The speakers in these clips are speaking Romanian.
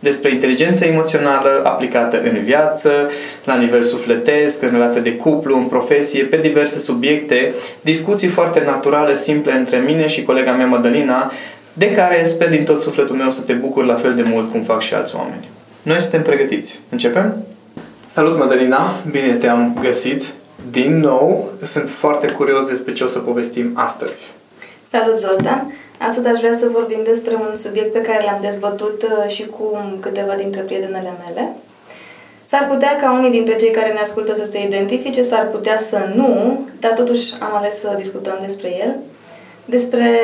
despre inteligența emoțională aplicată în viață, la nivel sufletesc, în relație de cuplu, în profesie, pe diverse subiecte, discuții foarte naturale, simple între mine și colega mea Madalina, de care sper din tot sufletul meu să te bucur la fel de mult cum fac și alți oameni. Noi suntem pregătiți. Începem? Salut, Madalina! Bine te-am găsit! Din nou, sunt foarte curios despre ce o să povestim astăzi. Salut, Zoltan! Astăzi aș vrea să vorbim despre un subiect pe care l-am dezbătut uh, și cu câteva dintre prietenele mele. S-ar putea ca unii dintre cei care ne ascultă să se identifice, s-ar putea să nu, dar totuși am ales să discutăm despre el. Despre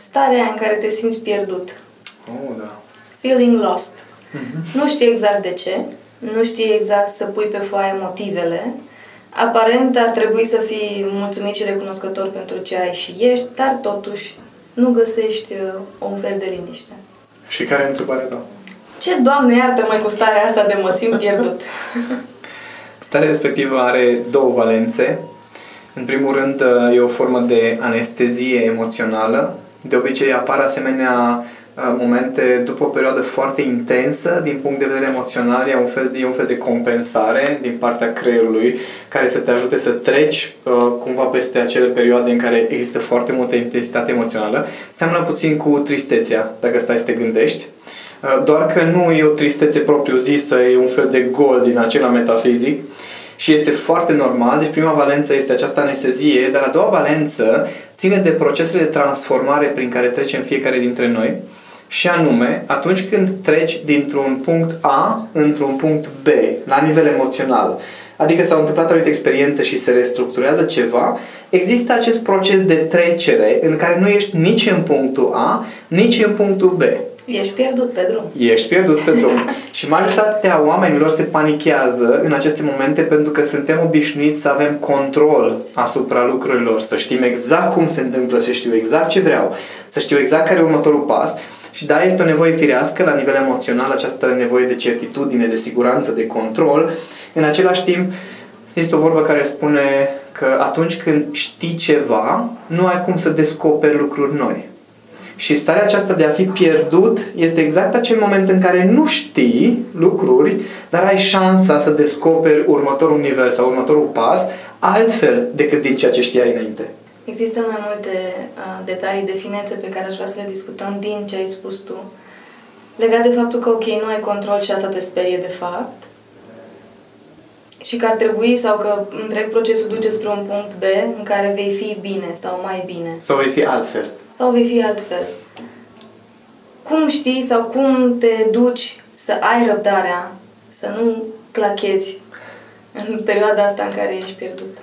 starea în care te simți pierdut. Oh, da. Feeling lost. Mm-hmm. Nu știi exact de ce, nu știi exact să pui pe foaie motivele. Aparent ar trebui să fii mulțumit și recunoscător pentru ce ai și ești, dar totuși nu găsești uh, un fel de liniște. Și care e întrebarea ta? Ce, Doamne, iartă-mă cu starea asta de mă simt pierdut? starea respectivă are două valențe. În primul rând, uh, e o formă de anestezie emoțională. De obicei apar asemenea Uh, momente după o perioadă foarte intensă din punct de vedere emoțional, e un fel, e un fel de compensare din partea creierului care să te ajute să treci uh, cumva peste acele perioade în care există foarte multă intensitate emoțională. Seamănă puțin cu tristețea, dacă stai să te gândești. Uh, doar că nu e o tristețe propriu-zisă, e un fel de gol din acela metafizic și este foarte normal. Deci prima valență este această anestezie, dar a doua valență ține de procesele de transformare prin care trecem fiecare dintre noi și anume, atunci când treci dintr-un punct A într-un punct B, la nivel emoțional, adică s-au întâmplat anumite experiențe și se restructurează ceva, există acest proces de trecere în care nu ești nici în punctul A, nici în punctul B. Ești pierdut pe drum. Ești pierdut pe drum. și majoritatea oamenilor se panichează în aceste momente pentru că suntem obișnuiți să avem control asupra lucrurilor, să știm exact cum se întâmplă, să știu exact ce vreau, să știu exact care e următorul pas și da, este o nevoie firească la nivel emoțional, această nevoie de certitudine, de siguranță, de control. În același timp, este o vorbă care spune că atunci când știi ceva, nu ai cum să descoperi lucruri noi. Și starea aceasta de a fi pierdut este exact acel moment în care nu știi lucruri, dar ai șansa să descoperi următorul nivel sau următorul pas altfel decât din ceea ce știai înainte. Există mai multe uh, detalii de finețe pe care aș vrea să le discutăm din ce ai spus tu. Legat de faptul că, ok, nu ai control și asta te sperie de fapt. Și că ar trebui sau că întreg procesul duce spre un punct B în care vei fi bine sau mai bine. Sau vei fi altfel. Sau vei fi altfel. Cum știi sau cum te duci să ai răbdarea, să nu clachezi în perioada asta în care ești pierdut?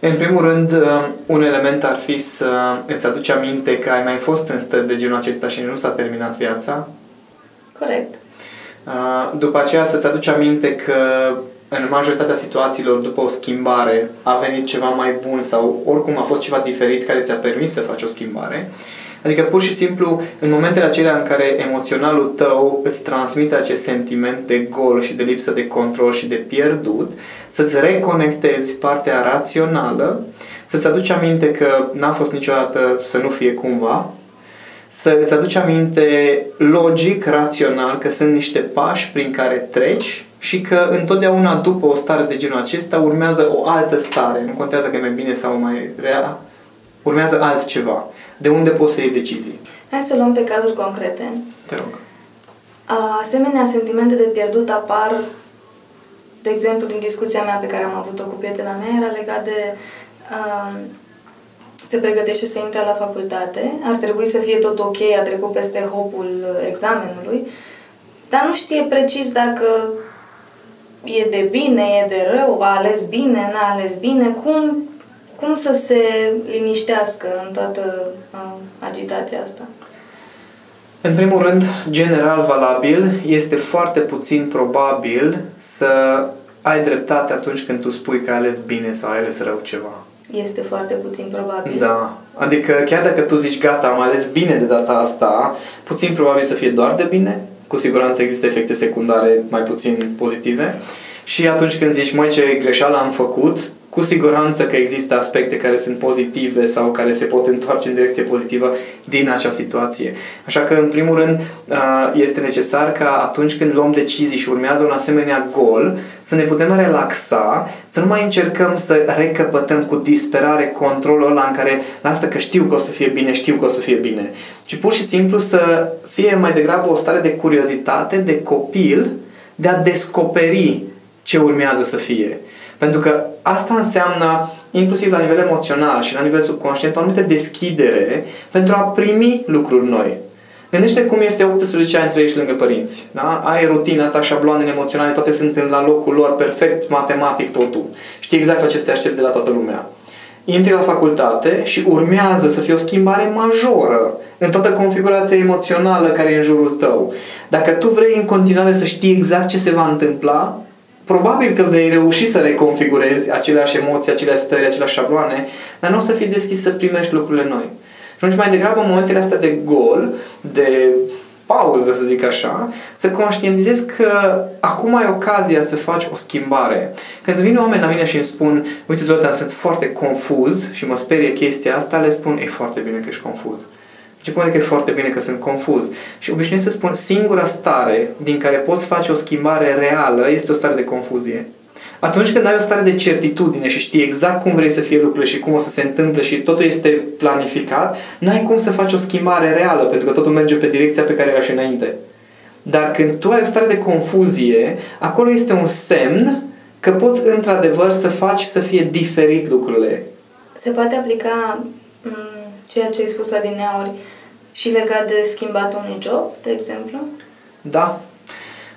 În primul rând, uh, un element ar fi să îți aduci aminte că ai mai fost în stări de genul acesta și nu s-a terminat viața. Corect. Uh, după aceea să-ți aduci aminte că în majoritatea situațiilor, după o schimbare, a venit ceva mai bun sau oricum a fost ceva diferit care ți-a permis să faci o schimbare. Adică pur și simplu în momentele acelea în care emoționalul tău îți transmite acest sentiment de gol și de lipsă de control și de pierdut, să-ți reconectezi partea rațională, să-ți aduci aminte că n-a fost niciodată să nu fie cumva, să îți aduci aminte logic, rațional, că sunt niște pași prin care treci și că întotdeauna după o stare de genul acesta urmează o altă stare. Nu contează că e mai bine sau mai rea, urmează altceva de unde poți să iei decizii? Hai să luăm pe cazuri concrete. Te rog. Asemenea, sentimente de pierdut apar, de exemplu, din discuția mea pe care am avut-o cu prietena mea, era legat de um, se pregătește să intre la facultate, ar trebui să fie tot ok, a trecut peste hopul examenului, dar nu știe precis dacă e de bine, e de rău, a ales bine, n-a ales bine, cum, cum să se liniștească în toată uh, agitația asta? În primul rând, general valabil, este foarte puțin probabil să ai dreptate atunci când tu spui că ai ales bine sau ai ales rău ceva. Este foarte puțin probabil. Da. Adică chiar dacă tu zici gata, am ales bine de data asta, puțin probabil să fie doar de bine, cu siguranță există efecte secundare mai puțin pozitive. Și atunci când zici, mai ce greșeală am făcut, cu siguranță că există aspecte care sunt pozitive sau care se pot întoarce în direcție pozitivă din acea situație. Așa că, în primul rând, este necesar ca atunci când luăm decizii și urmează un asemenea gol, să ne putem relaxa, să nu mai încercăm să recăpătăm cu disperare controlul ăla în care lasă că știu că o să fie bine, știu că o să fie bine, ci pur și simplu să fie mai degrabă o stare de curiozitate, de copil, de a descoperi ce urmează să fie. Pentru că asta înseamnă, inclusiv la nivel emoțional și la nivel subconștient, o anumită deschidere pentru a primi lucruri noi. Gândește cum este 18 ani trăiești lângă părinți. Da? Ai rutina ta, șabloanele emoționale, toate sunt la locul lor, perfect, matematic totul. Știi exact la ce te aștepți de la toată lumea. Intri la facultate și urmează să fie o schimbare majoră în toată configurația emoțională care e în jurul tău. Dacă tu vrei în continuare să știi exact ce se va întâmpla, probabil că vei reuși să reconfigurezi aceleași emoții, aceleași stări, aceleași șabloane, dar nu o să fii deschis să primești lucrurile noi. Și atunci mai degrabă în momentele astea de gol, de pauză, să zic așa, să conștientizezi că acum ai ocazia să faci o schimbare. Când vin oameni la mine și îmi spun, uite Zoltan, sunt foarte confuz și mă sperie chestia asta, le spun, e foarte bine că ești confuz. Ce pune că e foarte bine că sunt confuz. Și obișnuiesc să spun, singura stare din care poți face o schimbare reală este o stare de confuzie. Atunci când ai o stare de certitudine și știi exact cum vrei să fie lucrurile și cum o să se întâmple și totul este planificat, n-ai cum să faci o schimbare reală, pentru că totul merge pe direcția pe care era și înainte. Dar când tu ai o stare de confuzie, acolo este un semn că poți într-adevăr să faci să fie diferit lucrurile. Se poate aplica m- ceea ce ai spus adineauri și legat de schimbat unui job, de exemplu? Da.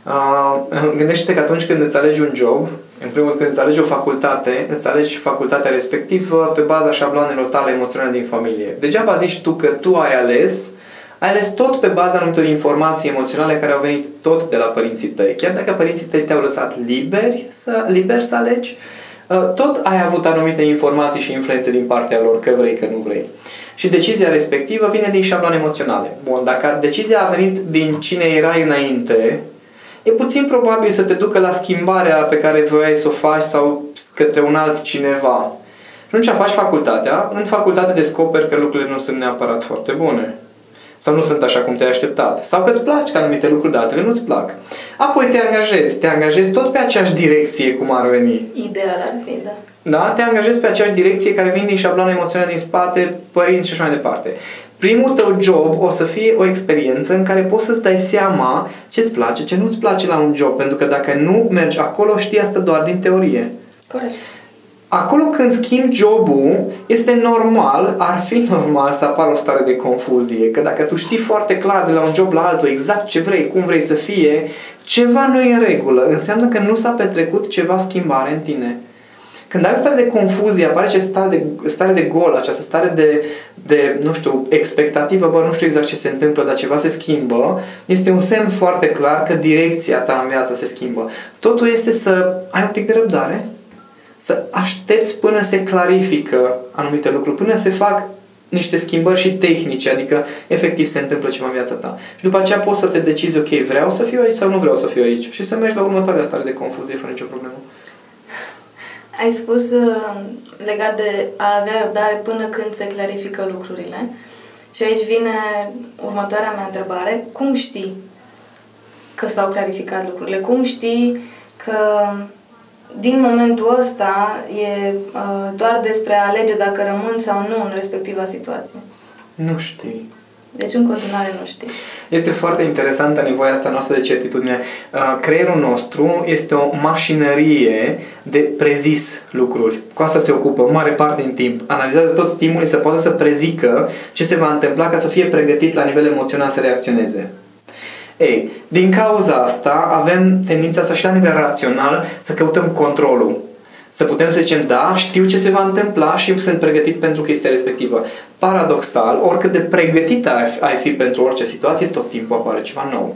Uh, gândește că atunci când îți alegi un job, în primul rând când îți alegi o facultate, îți alegi facultatea respectivă pe baza șabloanelor tale emoționale din familie. Degeaba zici tu că tu ai ales, ai ales tot pe baza anumitor informații emoționale care au venit tot de la părinții tăi. Chiar dacă părinții tăi te-au lăsat liberi să, liber să alegi, uh, tot ai avut anumite informații și influențe din partea lor, că vrei, că nu vrei. Și decizia respectivă vine din șablon emoționale. Bun, dacă decizia a venit din cine erai înainte, e puțin probabil să te ducă la schimbarea pe care voiai să o faci sau către un alt cineva. Și atunci faci facultatea, în facultate descoperi că lucrurile nu sunt neapărat foarte bune. Sau nu sunt așa cum te-ai așteptat. Sau că îți place că anumite lucruri, dar altele nu-ți plac. Apoi te angajezi. Te angajezi tot pe aceeași direcție cum ar veni. Ideal ar fi, da. Da? Te angajezi pe aceeași direcție care vin din șabloane emoționale din spate, părinți și așa mai departe. Primul tău job o să fie o experiență în care poți să-ți dai seama ce îți place, ce nu-ți place la un job, pentru că dacă nu mergi acolo, știi asta doar din teorie. Corect. Acolo când schimbi jobul, este normal, ar fi normal să apară o stare de confuzie. Că dacă tu știi foarte clar de la un job la altul exact ce vrei, cum vrei să fie, ceva nu e în regulă. Înseamnă că nu s-a petrecut ceva schimbare în tine. Când ai o stare de confuzie, apare această stare de, stare de gol, această stare de, de, nu știu, expectativă, bă, nu știu exact ce se întâmplă, dar ceva se schimbă, este un semn foarte clar că direcția ta în viață se schimbă. Totul este să ai un pic de răbdare, să aștepți până se clarifică anumite lucruri, până se fac niște schimbări și tehnice, adică efectiv se întâmplă ceva în viața ta. Și după aceea poți să te decizi, ok, vreau să fiu aici sau nu vreau să fiu aici și să mergi la următoarea stare de confuzie fără nicio problemă. Ai spus uh, legat de a avea răbdare până când se clarifică lucrurile. Și aici vine următoarea mea întrebare. Cum știi că s-au clarificat lucrurile? Cum știi că din momentul ăsta e uh, doar despre a alege dacă rămân sau nu în respectiva situație? Nu știi. Deci în continuare nu știi. Este foarte interesantă nevoia asta noastră de certitudine. Uh, creierul nostru este o mașinărie de prezis lucruri. Cu asta se ocupă mare parte din timp. Analizează tot stimulii să poată să prezică ce se va întâmpla ca să fie pregătit la nivel emoțional să reacționeze. Ei, din cauza asta avem tendința să și la nivel rațional să căutăm controlul. Să putem să zicem, da, știu ce se va întâmpla și sunt pregătit pentru chestia respectivă. Paradoxal, oricât de pregătit ai fi pentru orice situație, tot timpul apare ceva nou.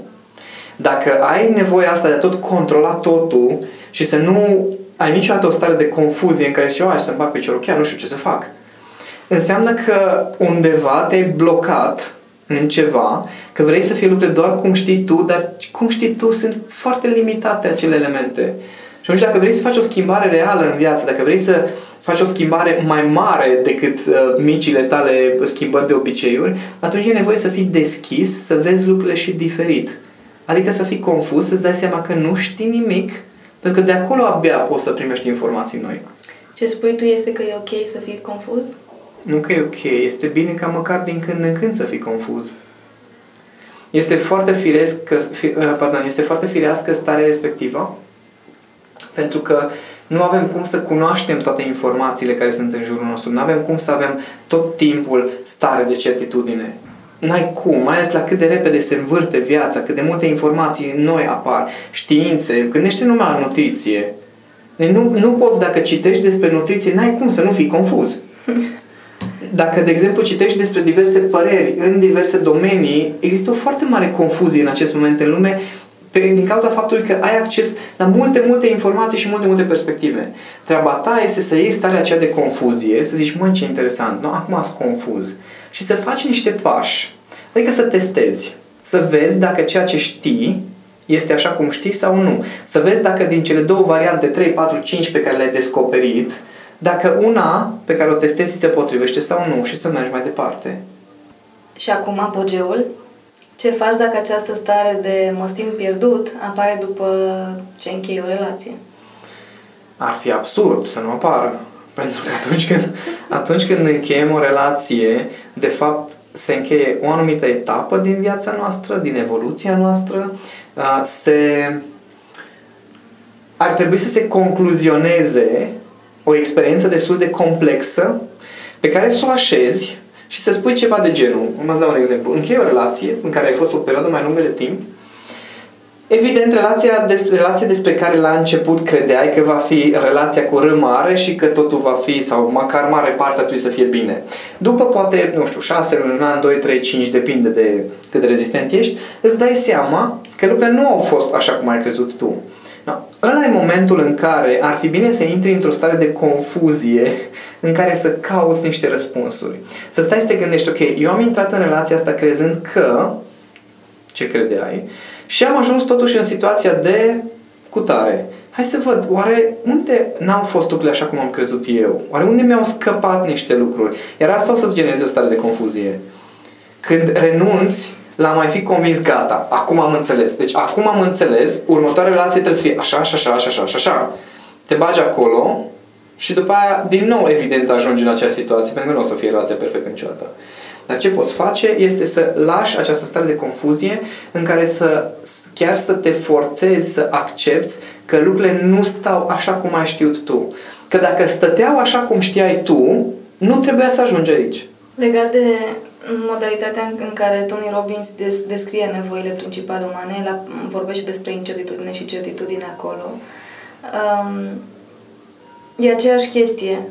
Dacă ai nevoia asta de tot controla totul și să nu ai niciodată o stare de confuzie în care zici, hai să-mi bag piciorul, chiar nu știu ce să fac. Înseamnă că undeva te-ai blocat în ceva, că vrei să fie lucrurile doar cum știi tu, dar cum știi tu sunt foarte limitate acele elemente. Și atunci dacă vrei să faci o schimbare reală în viață, dacă vrei să faci o schimbare mai mare decât uh, micile tale schimbări de obiceiuri, atunci e nevoie să fii deschis, să vezi lucrurile și diferit. Adică să fii confuz, să-ți dai seama că nu știi nimic, pentru că de acolo abia poți să primești informații noi. Ce spui tu este că e ok să fii confuz? Nu că e ok, este bine ca măcar din când în când să fii confuz. Este foarte firesc, că, uh, pardon, este foarte firească starea respectivă, pentru că nu avem cum să cunoaștem toate informațiile care sunt în jurul nostru, nu avem cum să avem tot timpul stare de certitudine. N-ai cum, mai ales la cât de repede se învârte viața, cât de multe informații noi apar, științe, gândește numai la nutriție. Deci nu, nu poți, dacă citești despre nutriție, n-ai cum să nu fii confuz. Dacă, de exemplu, citești despre diverse păreri în diverse domenii, există o foarte mare confuzie în acest moment în lume din cauza faptului că ai acces la multe, multe informații și multe, multe perspective. Treaba ta este să iei starea aceea de confuzie, să zici, măi, ce interesant, nu, acum sunt confuz. Și să faci niște pași. Adică să testezi. Să vezi dacă ceea ce știi este așa cum știi sau nu. Să vezi dacă din cele două variante, 3, 4, 5 pe care le-ai descoperit, dacă una pe care o testezi se potrivește sau nu și să mergi mai departe. Și acum apogeul? Ce faci dacă această stare de mă simt pierdut apare după ce închei o relație? Ar fi absurd să nu apară. Pentru că atunci când, atunci când încheiem o relație, de fapt se încheie o anumită etapă din viața noastră, din evoluția noastră, se, ar trebui să se concluzioneze o experiență destul de complexă pe care să o așezi și să spui ceva de genul. Mă dau un exemplu. Închei o relație în care ai fost o perioadă mai lungă de timp. Evident, relația, des, relația despre care la început credeai că va fi relația cu R mare și că totul va fi, sau măcar mare parte trebuie să fie bine. După poate, nu știu, 6 luni, un an, 2, 3, 5, depinde de cât de rezistent ești, îți dai seama că lucrurile nu au fost așa cum ai crezut tu. No. Ăla e momentul în care ar fi bine să intri într-o stare de confuzie în care să cauți niște răspunsuri. Să stai să te gândești, ok, eu am intrat în relația asta crezând că, ce credeai, și am ajuns totuși în situația de cutare. Hai să văd, oare unde n-au fost lucrurile așa cum am crezut eu? Oare unde mi-au scăpat niște lucruri? Iar asta o să-ți genereze o stare de confuzie. Când renunți l-am mai fi convins, gata, acum am înțeles. Deci acum am înțeles, următoarea relație trebuie să fie așa, așa, așa, așa, așa, așa. Te bagi acolo și după aia, din nou, evident, ajungi în acea situație, pentru că nu o să fie relația perfectă niciodată. Dar ce poți face este să lași această stare de confuzie în care să chiar să te forțezi să accepti că lucrurile nu stau așa cum ai știut tu. Că dacă stăteau așa cum știai tu, nu trebuia să ajungi aici. Legat de modalitatea în care Tony Robbins des, descrie nevoile principale umane, la, vorbește despre incertitudine și certitudine acolo. Um, e aceeași chestie.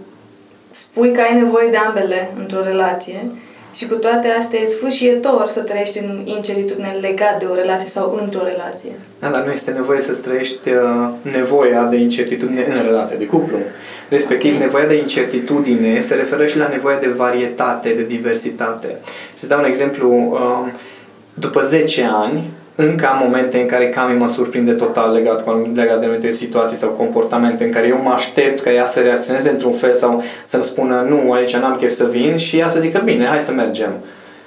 Spui că ai nevoie de ambele într-o relație și cu toate astea e sfâșietor să trăiești în incertitudine legat de o relație sau într-o relație. Da, dar nu este nevoie să trăiești uh, nevoia de incertitudine în relație de cuplu. Respectiv, nevoia de incertitudine se referă și la nevoia de varietate, de diversitate. Și îți dau un exemplu. Uh, după 10 ani, încă am momente în care Cami mă surprinde total legat, cu, legat de anumite situații sau comportamente în care eu mă aștept ca ea să reacționeze într-un fel sau să-mi spună nu, aici n-am chef să vin și ea să zică bine, hai să mergem.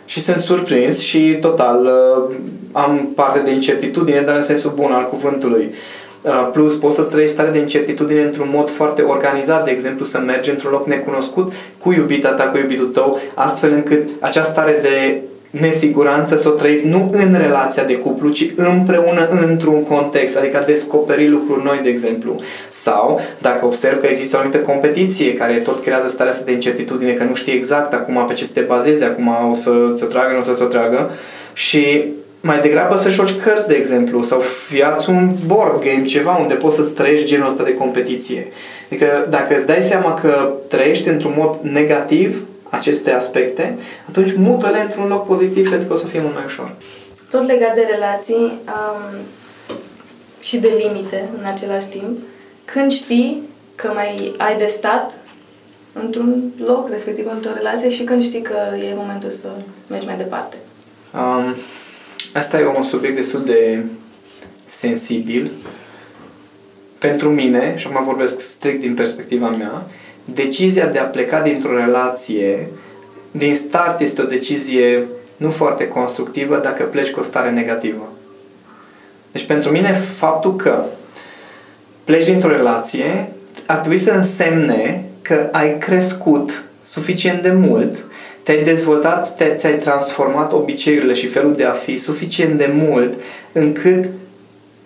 Și sunt surprins și total uh, am parte de incertitudine, dar în sensul bun al cuvântului. Uh, plus, poți să trăiești stare de incertitudine într-un mod foarte organizat, de exemplu, să mergi într-un loc necunoscut cu iubita ta, cu iubitul tău, astfel încât această stare de nesiguranță să o trăiți nu în relația de cuplu, ci împreună într-un context, adică a descoperi lucruri noi, de exemplu. Sau, dacă observ că există o anumită competiție care tot creează starea asta de incertitudine, că nu știi exact acum pe ce să te bazezi, acum o să se tragă, nu o să se tragă, și mai degrabă să joci cărți, de exemplu, sau fiați un board game, ceva unde poți să trăiești genul ăsta de competiție. Adică dacă îți dai seama că trăiești într-un mod negativ aceste aspecte, atunci mută-le într-un loc pozitiv pentru că o să fie mult mai ușor. Tot legat de relații um, și de limite în același timp, când știi că mai ai de stat într-un loc, respectiv într-o relație și când știi că e momentul să mergi mai departe. Um, asta e un subiect destul de sensibil. Pentru mine, și acum vorbesc strict din perspectiva mea, decizia de a pleca dintr-o relație, din start este o decizie nu foarte constructivă dacă pleci cu o stare negativă. Deci pentru mine faptul că pleci dintr-o relație ar trebui să însemne că ai crescut suficient de mult, te-ai dezvoltat, te, ți-ai transformat obiceiurile și felul de a fi suficient de mult încât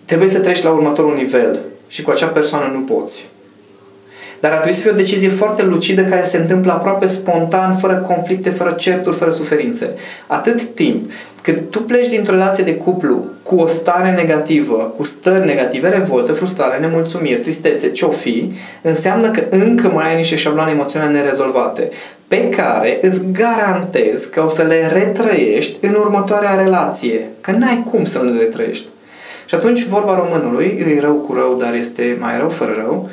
trebuie să treci la următorul nivel și cu acea persoană nu poți. Dar ar trebui să fie o decizie foarte lucidă care se întâmplă aproape spontan, fără conflicte, fără certuri, fără suferințe. Atât timp cât tu pleci dintr-o relație de cuplu cu o stare negativă, cu stări negative, revoltă, frustrare, nemulțumire, tristețe, ce-o fi, înseamnă că încă mai ai niște șabloane emoționale nerezolvate pe care îți garantez că o să le retrăiești în următoarea relație. Că n-ai cum să nu le retrăiești. Și atunci vorba românului, e rău cu rău, dar este mai rău fără rău,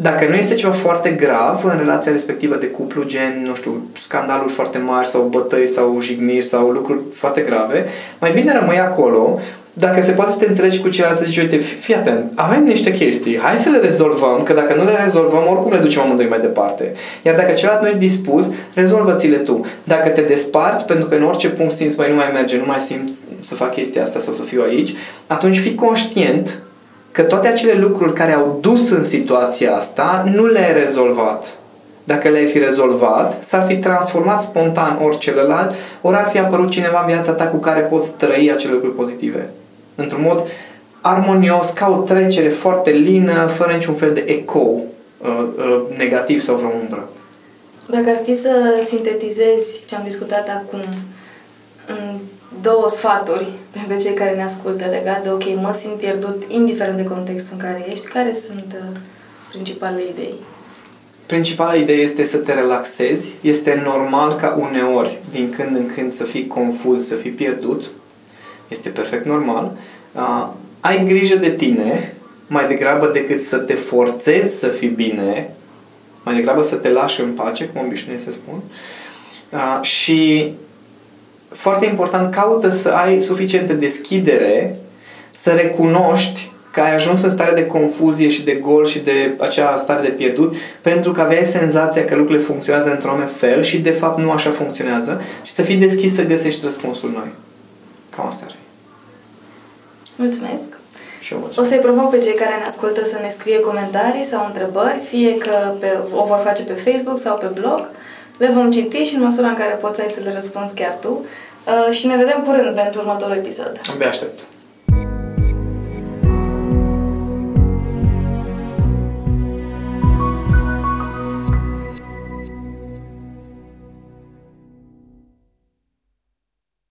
dacă nu este ceva foarte grav în relația respectivă de cuplu, gen, nu știu, scandaluri foarte mari sau bătăi sau jigniri sau lucruri foarte grave, mai bine rămâi acolo, dacă se poate să te înțelegi cu celălalt să zici, uite, fii atent, avem niște chestii, hai să le rezolvăm, că dacă nu le rezolvăm, oricum le ducem amândoi mai departe. Iar dacă celălalt nu e dispus, rezolvă-ți-le tu. Dacă te desparți, pentru că în orice punct simți, mai nu mai merge, nu mai simți să fac chestia asta sau să fiu aici, atunci fii conștient că toate acele lucruri care au dus în situația asta nu le-ai rezolvat. Dacă le-ai fi rezolvat, s-ar fi transformat spontan ori celălalt, ori ar fi apărut cineva în viața ta cu care poți trăi acele lucruri pozitive. Într-un mod armonios, ca o trecere foarte lină, fără niciun fel de eco uh, uh, negativ sau vreo umbră. Dacă ar fi să sintetizezi ce am discutat acum în două sfaturi pentru cei care ne ascultă legat de, ok, mă simt pierdut indiferent de contextul în care ești, care sunt uh, principalele idei? Principala idee este să te relaxezi. Este normal ca uneori, din când în când, să fii confuz, să fii pierdut. Este perfect normal. Uh, ai grijă de tine mai degrabă decât să te forțezi să fii bine, mai degrabă să te lași în pace, cum obișnuiesc să spun. Uh, și foarte important, caută să ai suficientă deschidere să recunoști că ai ajuns în stare de confuzie și de gol și de acea stare de pierdut pentru că aveai senzația că lucrurile funcționează într-un fel și de fapt nu așa funcționează și să fii deschis să găsești răspunsul noi. Cam asta ar fi. Mulțumesc! Și eu mulțumesc. O să-i provoc pe cei care ne ascultă să ne scrie comentarii sau întrebări, fie că pe, o vor face pe Facebook sau pe blog. Le vom citi și în măsura în care poți ai să le răspunzi chiar tu. Uh, și ne vedem curând pentru următorul episod. Abia aștept.